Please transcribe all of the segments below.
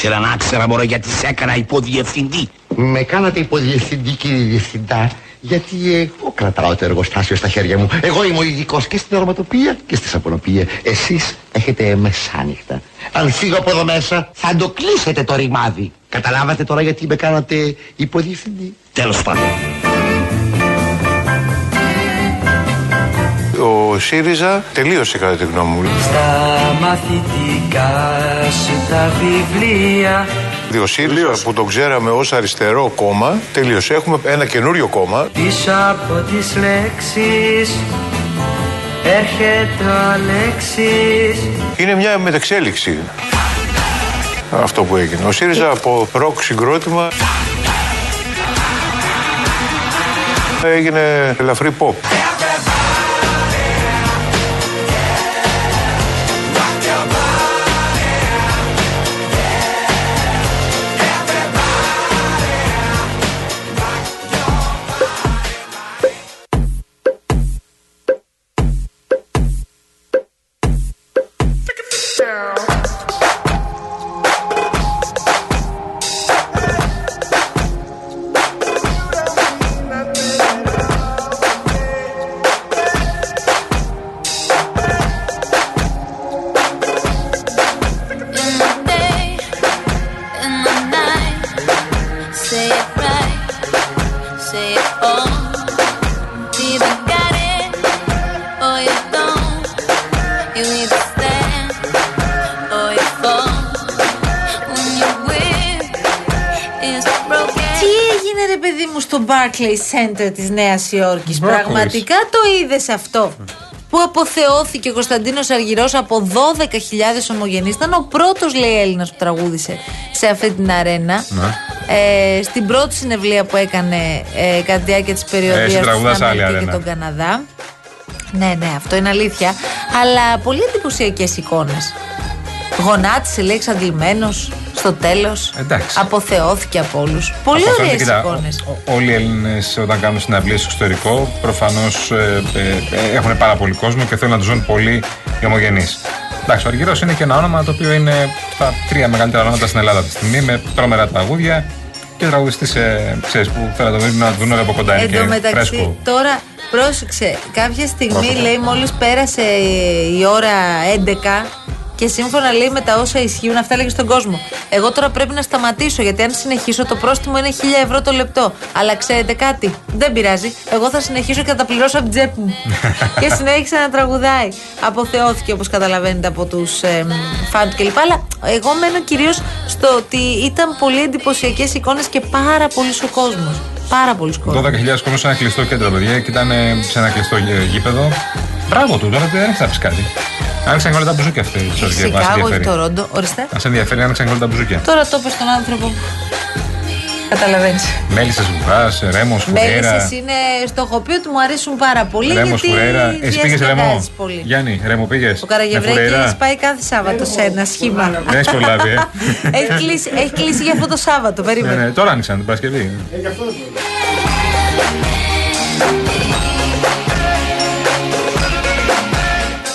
Ήξερα να ξέρα μωρέ γιατί σε έκανα υποδιευθυντή. Με κάνατε υποδιευθυντή κύριε Διευθυντά γιατί εγώ κρατάω το εργοστάσιο στα χέρια μου. Εγώ είμαι ο ειδικός και στην οροματοπία και στη σαπονοπία. Εσείς έχετε μεσάνυχτα. Αν φύγω από εδώ μέσα θα το κλείσετε το ρημάδι. Καταλάβατε τώρα γιατί με κάνατε υποδιευθυντή. Τέλος πάντων. Ο ΣΥΡΙΖΑ τελείωσε κατά τη γνώμη μου. Στα μαθητικά σου τα βιβλία Ο ΣΥΡΙΖΑ που τον ξέραμε ως αριστερό κόμμα τελείωσε. Έχουμε ένα καινούριο κόμμα. Πίσω από τις λέξεις έρχεται ο Αλέξης Είναι μια μετεξέλιξη αυτό που έγινε. Ο ΣΥΡΙΖΑ από ροκ συγκρότημα έγινε ελαφρύ pop. Ρε παιδί μου στο Barclays Center της Νέας Υόρκης. Barclays. Πραγματικά το είδες αυτό; Που αποθεώθηκε ο Κωνσταντίνος Αργυρός από 12.000 ομογενείς. Ήταν ο πρώτος λέει Έλληνας που τραγούδισε σε αυτή την αρένα. Ε, Στην πρώτη συνευλία που έκανε ε, κατά τη διάρκεια της περιοδίας του τραγουδάς στην άλλη Αμερική και αρένα. τον Καναδά. Ναι ναι αυτό είναι αλήθεια. Αλλά πολύ εντυπωσιακές εικόνες Γονάτισε λέει εξαντλημένος στο τέλος Εντάξει. Αποθεώθηκε από όλους Πολύ Αυτό φαίνεται, ωραίες κοίτα, εικόνες ο- Όλοι οι Έλληνες όταν κάνουν συναυλίες στο εξωτερικό προφανώς έχουν πάρα πολύ κόσμο και θέλουν να τους ζουν πολύ οι ομογενείς. Εντάξει, ο Αργυρός είναι και ένα όνομα το οποίο είναι στα τρία μεγαλύτερα ονόματα στην Ελλάδα αυτή τη στιγμή με τρόμερα τραγούδια και τραγουδιστής ε, ξέρεις, που θέλουν να το δουν, να το δουν όλοι από κοντά. Είναι Εν τω και μεταξύ, φρέσκο. τώρα πρόσεξε, κάποια στιγμή Πρόσεξε. λέει μόλις πέρασε η ώρα 11 και σύμφωνα λέει με τα όσα ισχύουν, αυτά έλεγε στον κόσμο. Εγώ τώρα πρέπει να σταματήσω γιατί αν συνεχίσω το πρόστιμο είναι 1000 ευρώ το λεπτό. Αλλά ξέρετε κάτι, δεν πειράζει. Εγώ θα συνεχίσω και θα τα πληρώσω από την τσέπη μου. και συνέχισε να τραγουδάει. Αποθεώθηκε όπως καταλαβαίνετε από τους ε, φαν του κλπ. Αλλά εγώ μένω κυρίως στο ότι ήταν πολύ εντυπωσιακές εικόνες και πάρα πολύ ο κόσμος. Πάρα πολλοί κόσμος. 12.000 κόσμος σε ένα κλειστό κέντρο, παιδιά, και ήταν ε, σε ένα κλειστό γε- γήπεδο. Μπράβο του, τώρα δεν έχεις να πεις κάτι. Άνοιξαν και όλα τα μπουζούκια αυτέ. Η Σα Σικάγο, η ενδιαφέρει. Τορόντο, ορίστε. Αν σε ενδιαφέρει, άνοιξαν και όλα τα μπουζούκια. Τώρα το είπε στον άνθρωπο. Καταλαβαίνεις. Μέλισσες Βουγάς, Ρέμος, Φουρέιρα. Μέλισσες είναι στο χοπίο του μου αρέσουν πάρα πολύ. Ρέμος, γιατί Φουρέιρα. Εσύ πήγες Ρέμο. διασκεδάζεις πολύ. Γιάννη, Ρέμο πήγες; Ο Καραγευρέκη πάει κάθε Σάββατο σε ένα σχήμα. Δεν έχεις προλάβει, ε; έχει, κλείσει, έχει κλείσει για αυτό το Σάββατο. ναι, Περίμενε. ναι, τώρα άνοιξαν την Παρασκευή.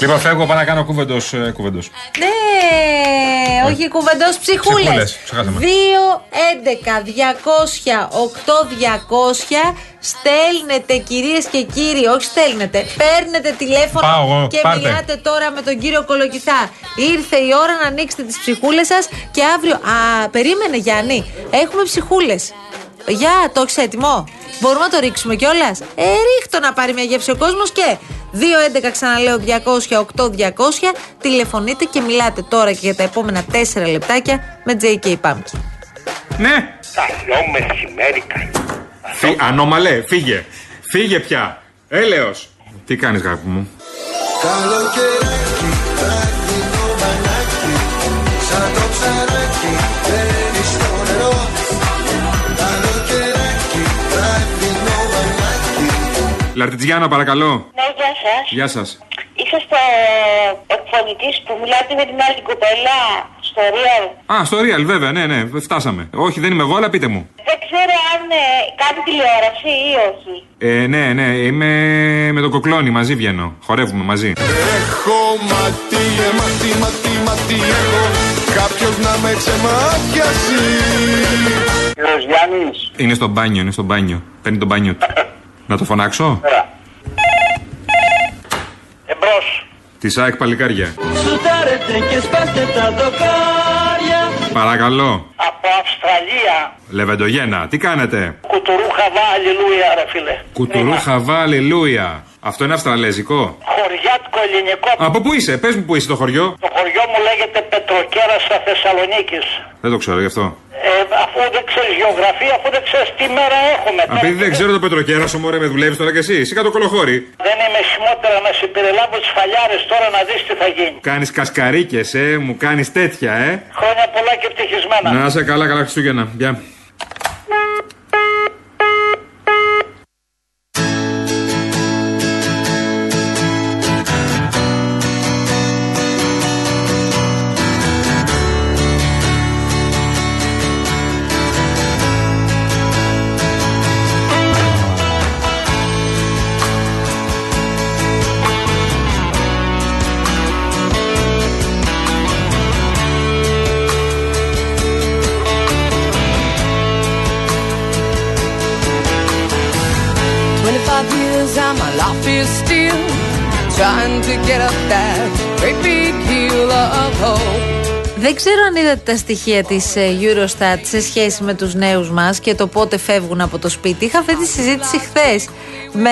Λοιπόν, φεύγω, πάω να κάνω κούβεντο. Κούβεντος. Ναι, όχι κουβεντός ψυχούλες. Ψυχούλες, ξεχάσαμε. 2, 11, 200, 8, 200. Στέλνετε κυρίες και κύριοι, όχι στέλνετε. Παίρνετε τηλέφωνο Πάω εγώ, και πάρτε. μιλάτε τώρα με τον κύριο Κολοκυθά. Ήρθε η ώρα να ανοίξετε τις ψυχούλες σας και αύριο. Α, περίμενε Γιάννη, έχουμε ψυχούλες. Για, το έχει έτοιμο. Μπορούμε να το ρίξουμε κιόλας; Ε, ρίχτω να πάρει μια γεύση ο κόσμος και 2-11 ξαναλέω 200-8-200. Τηλεφωνείτε και μιλάτε τώρα και για τα επόμενα 4 λεπτάκια με JK Pumpkin. Ναι, Καλό μεσημέρι, Φύ, ανώμαλε, φύγε. Φύγε πια. Έλεος. Τι κάνεις γάπη μου; Λαρτιτζιάνα, παρακαλώ. Ναι, γεια σας. Γεια σας. Είσαστε εκφωνητής που μιλάτε με την άλλη κοπέλα στο Real. Α, στο Real, βέβαια, ναι, ναι, φτάσαμε. Όχι, δεν είμαι εγώ, αλλά πείτε μου. Δεν ξέρω αν ε, κάνει τηλεόραση ή όχι. Ε, ναι, ναι, είμαι με τον κοκλόνι, μαζί βγαίνω. Χορεύουμε μαζί. Έχω μάτι, ε, μάτι, μάτι, μάτι έχω κάποιος να με ξεμάτιασει Κύριος Γιάννης. Είναι στο μπάνιο, είναι στο μπάνιο. Παίρνει το μπάνιο του. Να το φωνάξω; Εμπρός. Της ΑΕΚ παλικάρια. Σουτάρετε και σπάστε τα δοκάρια Παρακαλώ. Από Αυστραλία. Λεβεντογένα, τι κάνετε; Κουτουρού χαβά, αλληλούια ρε φίλε. Κουτουρού χαβά, αλληλούια. Αυτό είναι αυστραλέζικο. Χωριάτικο ελληνικό. Από πού είσαι, πες μου πού είσαι το χωριό. Το χωριό μου λέγεται Πετροκέρας στα Θεσσαλονίκης. Δεν το ξέρω γι' αυτό. Ε, αφού δεν ξέρεις γεωγραφία, αφού δεν ξέρεις τι μέρα έχουμε. Επειδή δεν ξέρω το πετροκέρα σου, μωρέ, με δουλεύεις τώρα κι εσύ. Είσαι κατοκολοχώρη. Δεν είμαι χειμώτερα να σε περιλάβω τις φαλιάρες τώρα να δεις τι θα γίνει. Κάνεις κασκαρίκες, ε, μου κάνεις τέτοια, ε. Χρόνια πολλά και ευτυχισμένα. Να είσαι καλά, καλά Χριστούγεννα. Γεια. Δεν ξέρω αν είδατε τα στοιχεία της Eurostat σε σχέση με τους νέους μας και το πότε φεύγουν από το σπίτι. Είχα αυτή τη συζήτηση χθες με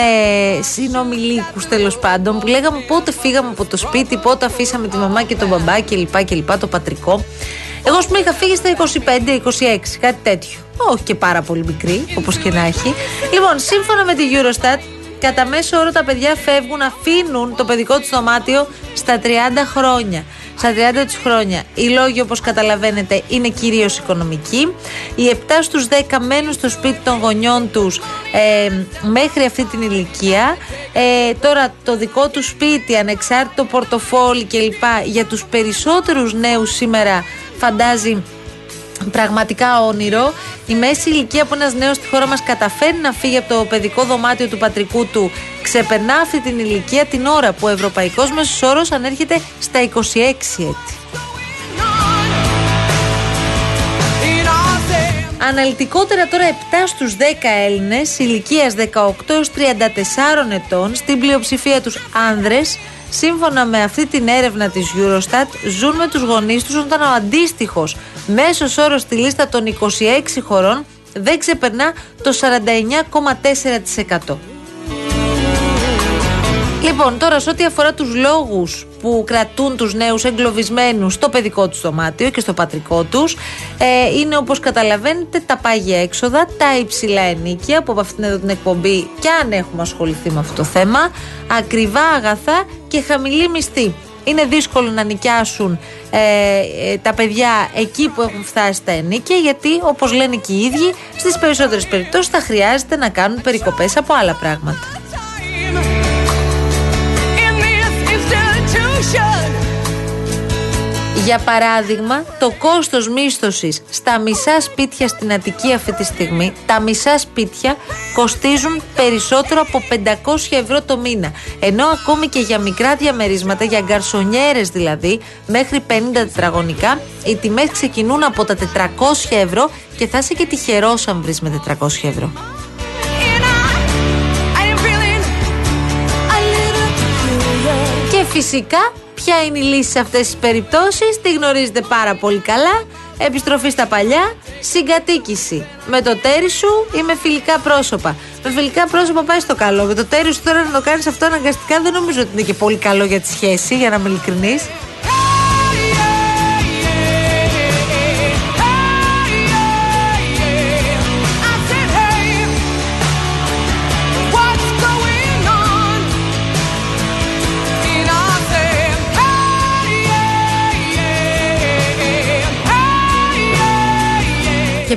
συνομιλίκους τέλος πάντων που λέγαμε πότε φύγαμε από το σπίτι, πότε αφήσαμε τη μαμά και τον μπαμπά κλπ. κλπ το πατρικό. Εγώ, ας πούμε, είχα φύγει στα 25-26, κάτι τέτοιο. Όχι και πάρα πολύ μικρή, όπως και να έχει. Λοιπόν, σύμφωνα με τη Eurostat, κατά μέσο όρο τα παιδιά φεύγουν, αφήνουν το παιδικό τους δωμάτιο στα 30 χρόνια. Στα 30 τους χρόνια. Οι λόγοι, όπως καταλαβαίνετε, είναι κυρίως οικονομικοί. Οι 7 στους 10 μένουν στο σπίτι των γονιών τους ε, μέχρι αυτή την ηλικία. Ε, τώρα, το δικό τους σπίτι, ανεξάρτητο πορτοφόλι κλπ. για τους περισσότερους νέους σήμερα φαντάζει πραγματικά όνειρο. Η μέση ηλικία που ένας νέος στη χώρα μας καταφέρει να φύγει από το παιδικό δωμάτιο του πατρικού του ξεπερνά αυτή την ηλικία την ώρα που ο ευρωπαϊκός μέσος όρος ανέρχεται στα 26 έτη. Αναλυτικότερα τώρα 7 στους 10 Έλληνες ηλικίας 18 έως 34 ετών στην πλειοψηφία τους άνδρες σύμφωνα με αυτή την έρευνα της Eurostat ζουν με τους γονείς τους όταν ο αντίστοιχος μέσος όρος στη λίστα των 26 χωρών δεν ξεπερνά το 49,4%. Λοιπόν, τώρα σε ό,τι αφορά τους λόγους που κρατούν τους νέους εγκλωβισμένους στο παιδικό τους δωμάτιο και στο πατρικό τους ε, είναι όπως καταλαβαίνετε τα πάγια έξοδα, τα υψηλά ενίκια που από αυτήν εδώ την εκπομπή και αν έχουμε ασχοληθεί με αυτό το θέμα, ακριβά αγαθά και χαμηλή μισθή. Είναι δύσκολο να νοικιάσουν ε, ε, τα παιδιά εκεί που έχουν φτάσει τα ενίκια γιατί όπως λένε και οι ίδιοι στις περισσότερες περιπτώσεις θα χρειάζεται να κάνουν περικοπές από άλλα πράγματα. Για παράδειγμα, το κόστος μίσθωσης στα μισά σπίτια στην Αττική αυτή τη στιγμή, τα μισά σπίτια κοστίζουν περισσότερο από 500 ευρώ το μήνα. Ενώ ακόμη και για μικρά διαμερίσματα, για γκαρσονιέρες δηλαδή, μέχρι 50 τετραγωνικά, οι τιμές ξεκινούν από τα 400 ευρώ και θα είσαι και τυχερός αν βρεις με 400 ευρώ. Φυσικά, ποια είναι η λύση σε αυτές τις περιπτώσεις, τη γνωρίζετε πάρα πολύ καλά. Επιστροφή στα παλιά, συγκατοίκηση. Με το τέρι σου ή με φιλικά πρόσωπα. Με φιλικά πρόσωπα πάει στο καλό. Με το τέρι σου τώρα να το κάνεις αυτό αναγκαστικά δεν νομίζω ότι είναι και πολύ καλό για τη σχέση, για να είμαι ειλικρινής.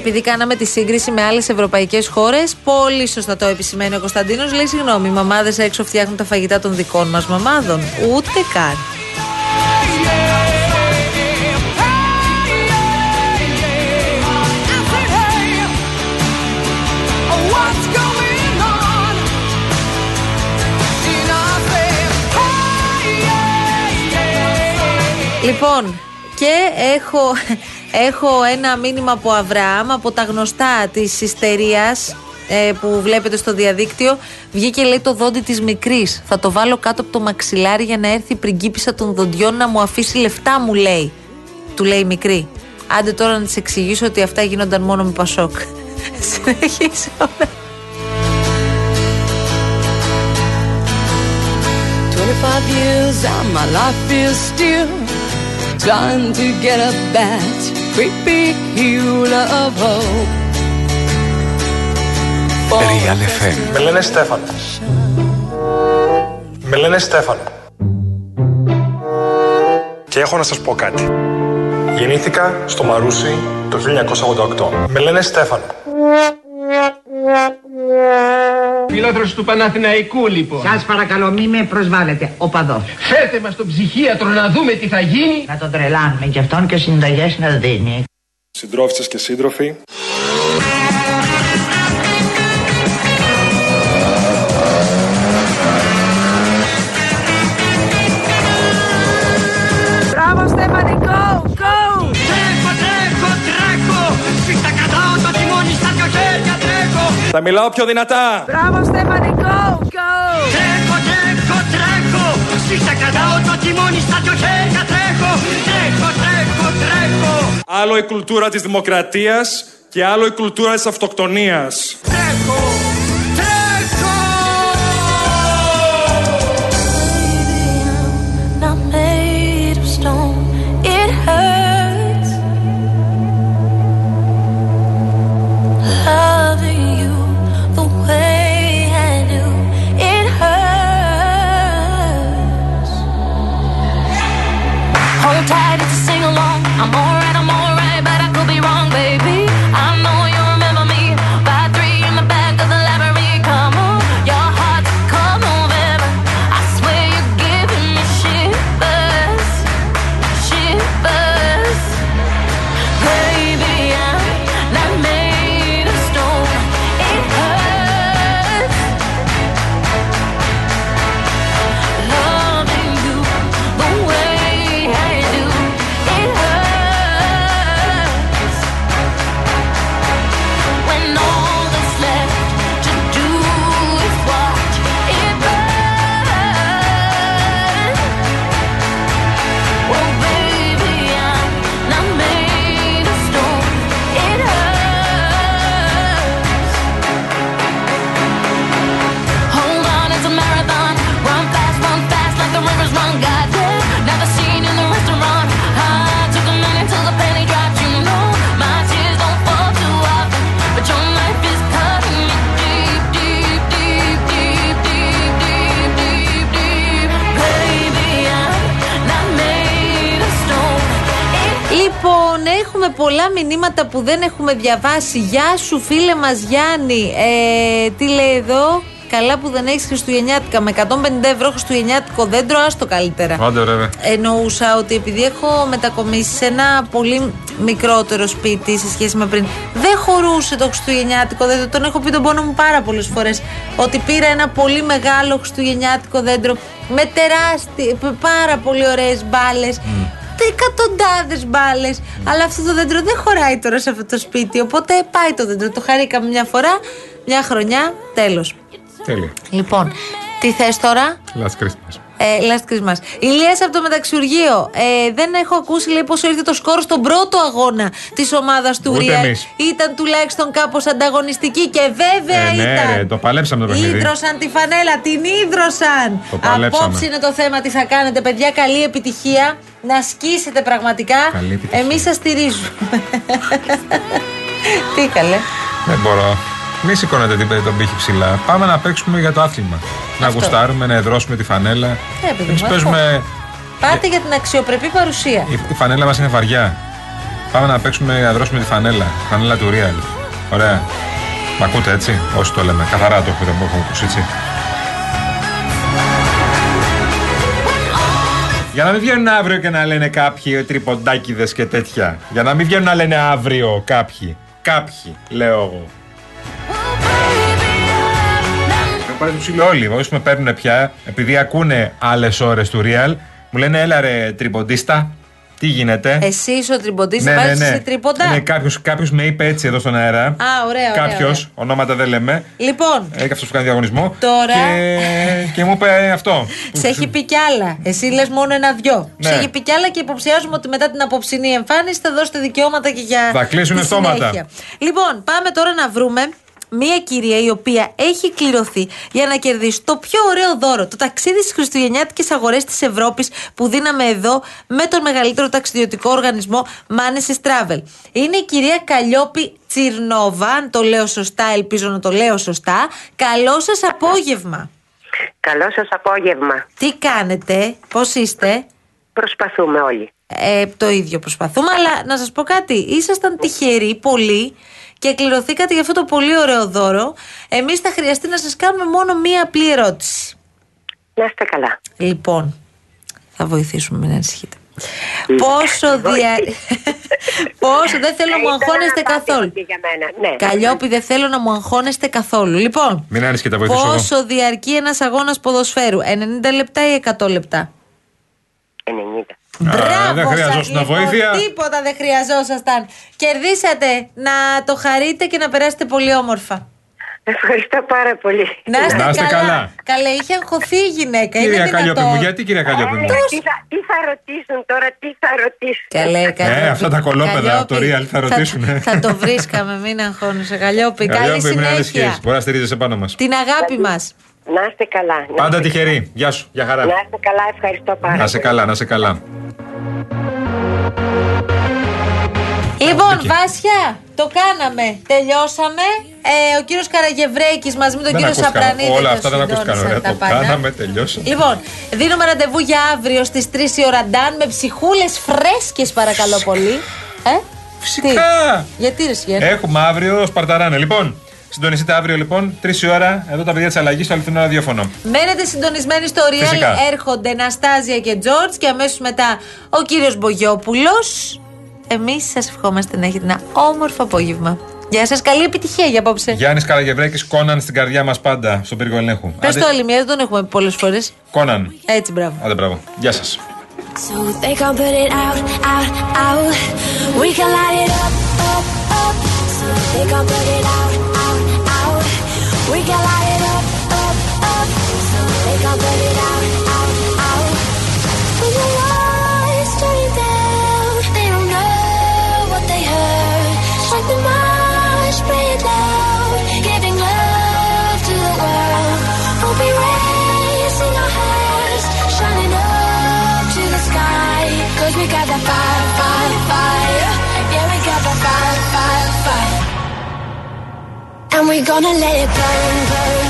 Επειδή κάναμε τη σύγκριση με άλλες ευρωπαϊκές χώρες, πολύ σωστά το επισημαίνει ο Κωνσταντίνος. Λέει: Συγγνώμη, οι μαμάδες έξω φτιάχνουν τα φαγητά των δικών μας μαμάδων. Ούτε καν. Λοιπόν, Και έχω, έχω ένα μήνυμα από Αβραάμ από τα γνωστά της ιστερίας ε, που βλέπετε στο διαδίκτυο. Βγήκε λέει το δόντι της μικρής. Θα το βάλω κάτω από το μαξιλάρι για να έρθει η πριγκίπισσα των δοντιών να μου αφήσει λεφτά, μου λέει. Του λέει η μικρή. Άντε τώρα να της εξηγήσω ότι αυτά γίνονταν μόνο με Πασόκ. Συνεχίζω. 25 years and my life is still trying to get up that great big hill of hope. Real FM. Με λένε Στέφανο. Με λένε Στέφανο. Και έχω να σας πω κάτι. Γεννήθηκα στο Μαρούσι το 1988. Με λένε Στέφανο. Φιλόθρος του Παναθηναϊκού λοιπόν. Σας παρακαλώ μη με προσβάλλετε, οπαδός. Φέρτε μας τον ψυχίατρο να δούμε τι θα γίνει. Να τον τρελάνουμε και αυτόν και συνταγές να δίνει. Συντρόφισσες και σύντροφοι. Θα μιλάω πιο δυνατά. Μπράβο Στέφανη, go, go! Τρέχω, τρέχω, τρέχω. Σφίχτα κρατάω το τιμόνι στα δυο χέρια τρέχω. Τρέχω, τρέχω, τρέχω. Άλλο η κουλτούρα της δημοκρατίας και άλλο η κουλτούρα της αυτοκτονίας. Τρέχω, τρέχω. Έχουμε πολλά μηνύματα που δεν έχουμε διαβάσει. Γεια σου, φίλε μας Γιάννη. Ε, τι λέει εδώ; Καλά που δεν έχεις Χριστουγεννιάτικα. Με 150 ευρώ Χριστουγεννιάτικο δέντρο, άστο καλύτερα. Άντε, ωραία, βέβαια. Εννοούσα ότι επειδή έχω μετακομίσει σε ένα πολύ μικρότερο σπίτι σε σχέση με πριν, δεν χωρούσε το Χριστουγεννιάτικο δέντρο. Τον έχω πει τον πόνο μου πάρα πολλές φορές. Ότι πήρα ένα πολύ μεγάλο Χριστουγεννιάτικο δέντρο με τεράστιες, πάρα πολύ ωραίες μπάλες. Εκατοντάδες μπάλες. Αλλά αυτό το δέντρο δεν χωράει τώρα σε αυτό το σπίτι. Οπότε πάει το δέντρο. Το χαρήκαμε μια φορά, μια χρονιά, τέλος. Τέλεια. Λοιπόν, τι θες τώρα; Last Christmas. Ε, last Christmas. Ηλίας από το μεταξιουργείο. Ε, δεν έχω ακούσει λέει πόσο ήρθε το σκορ στον πρώτο αγώνα της ομάδας του Ούτε Real. εμείς. Ήταν τουλάχιστον κάπως ανταγωνιστική και βέβαια Ε, ναι, ήταν. ρε, το παλέψαμε το παιχνίδι. Ίδρωσαν τη φανέλα, την ίδρωσαν. Το παλέψαμε. Απόψε είναι το θέμα τι θα κάνετε, παιδιά. Καλή επιτυχία. Να σκίσετε πραγματικά. Καλή επιτυχία. Εμείς σας στηρίζουμε. τι καλέ. Δεν μπορώ. Μην σηκώνετε την, τον πύχη ψηλά. Πάμε να παίξουμε για το άθλημα. Να Αυτό. γουστάρουμε, να εδρώσουμε τη φανέλα. Ε, παιδί Εμείς μου, παίζουμε. Πάτε για την αξιοπρεπή παρουσία. Η, η φανέλα μας είναι βαριά. Πάμε να παίξουμε να δρώσουμε τη φανέλα. Φανέλα του Real. Ωραία. Μ' ακούτε έτσι, όσοι το λέμε. Καθαρά το έχουμε το έχουμε ακούσει, έτσι. Για να μην βγαίνουν αύριο και να λένε κάποιοι τριποντάκιδες και τέτοια. Για να μην βγαίνουν να λένε αύριο κάποιοι. Κάποιοι, λέω εγώ. Με πάρει τους είμαι όλοι. Όσοι με παίρνουν πια, επειδή ακούνε άλλες ώρες του Real, μου λένε έλα ρε τριποντίστα. Τι γίνεται; Εσύ είσαι ο τριμποντή, ναι, ναι, ναι, ναι. σε τρίποντα; Ναι, κάποιος, κάποιος με είπε έτσι εδώ στον αέρα. Α, ωραία, ωραία. Κάποιος, ωραία. ονόματα δεν λέμε. Λοιπόν, Έχει αυτό που κάνει διαγωνισμό. Τώρα- Και, και μου είπε αυτό. σε έχει πει κι άλλα. Εσύ λες μόνο ένα-δυο. Ναι. Σε έχει πει κι άλλα και υποψιάζουμε ότι μετά την απόψινή εμφάνιση θα δώσετε δικαιώματα και για. Θα κλείσουνε τη στόματα. συνέχεια. Λοιπόν, πάμε τώρα να βρούμε μία κυρία η οποία έχει κληρωθεί για να κερδίσει το πιο ωραίο δώρο. Το ταξίδι στις Χριστουγεννιάτικες αγορές της Ευρώπης που δίναμε εδώ με τον μεγαλύτερο ταξιδιωτικό οργανισμό Manesis Travel. Είναι η κυρία Καλλιόπη Τσιρνόβα, αν το λέω σωστά, ελπίζω να το λέω σωστά. Καλό σας απόγευμα. Καλό σας απόγευμα. Τι κάνετε, πώς είστε; Προσπαθούμε όλοι. Ε, το ίδιο προσπαθούμε, αλλά να σας πω κάτι. Ήσασταν τυχεροί πολύ και κληρωθήκατε για αυτό το πολύ ωραίο δώρο. Εμείς θα χρειαστεί να σας κάνουμε μόνο μία απλή ερώτηση. Να είστε καλά. Λοιπόν, θα βοηθήσουμε, μην ανησυχείτε. Πόσο δια... Πόσο δεν θέλω να μου αγχώνεστε καθόλου. Για μένα. Ναι. Καλλιόπη, δεν θέλω να μου αγχώνεστε καθόλου. Λοιπόν, Μην ανησυχείτε, θα βοηθήσω εγώ. πόσο διαρκεί ένας αγώνας ποδοσφαίρου, 90 λεπτά ή 100 λεπτά; 90. Α, δεν σας. χρειαζόσουν Λοιπόν, βοήθεια. Τίποτα δεν χρειαζόσασταν. Κερδίσατε να το χαρείτε και να περάσετε πολύ όμορφα. Ευχαριστώ πάρα πολύ. Να είστε, Να είστε καλά. Καλέ, είχε αγχωθεί η γυναίκα. Κυρία είναι Καλλιόπη δυνατόν. μου, γιατί κυρία Καλλιόπη μου; Τι θα, τι θα ρωτήσουν τώρα, τι θα ρωτήσουν; Καλέ, Καλλιόπη. Ε, αυτά τα κολόπεδα από το Καλλιόπη, Real θα ρωτήσουν. Θα, το βρίσκαμε, μην αγχώνεσαι. Καλλιόπη, καλή Καλλιόπη, μην ανησυχείς. συνέχεια. Μπορεί να στηρίζεσαι πάνω μας. Την αγάπη μας. Να είστε καλά. Να Πάντα είστε- τυχερή. Γεια σου. Γεια χαρά. Να είστε καλά, ευχαριστώ πάρα Να σε πολύ. καλά, να σε καλά. Λοιπόν, Βάσια, το κάναμε. Τελειώσαμε. Ε, ο κύριος Καραγευρέκης μαζί με τον Δεν κύριο ακούστηκαν. Σαπρανίδη. Όλα το αυτά δεν ακούστηκαν. συντόνισαν Ωραία, τα το πάντα. κάναμε, τελειώσαμε. Λοιπόν, δίνουμε ραντεβού για αύριο στις 3 η ώρα Ντάν με ψυχούλες φρέσκες, παρακαλώ πολύ. Ε; Φυσικά. Γιατί ρε Σιέν. Έχουμε αύριο Σπαρταράνε. Λοιπόν, συντονιστείτε αύριο λοιπόν, 3 η ώρα, εδώ τα παιδιά της αλλαγής στο αληθινό ραδιόφωνο. Μένετε συντονισμένοι στο Real. Φυσικά. Έρχονται Ναστάζια και Τζόρτζ και αμέσως μετά ο κύριος Μπογιόπουλος. Εμείς σας ευχόμαστε να έχετε ένα όμορφο απόγευμα. Γεια σας, καλή επιτυχία για απόψε. Γιάννης Καραγευρέκη, Κόναν στην καρδιά μας πάντα, στον πύργο ελέγχου. Πες Άντε, το άλλη μία, δεν τον έχουμε πει πολλές φορές. Κόναν. Έτσι, μπράβο. Άντε, μπράβο. Γεια σας. So they can put it out, out, out. We can light it up, up, up. So they can put it out, out, out. We can light it up, up, up. So they can put it out. and we're gonna let it burn, burn.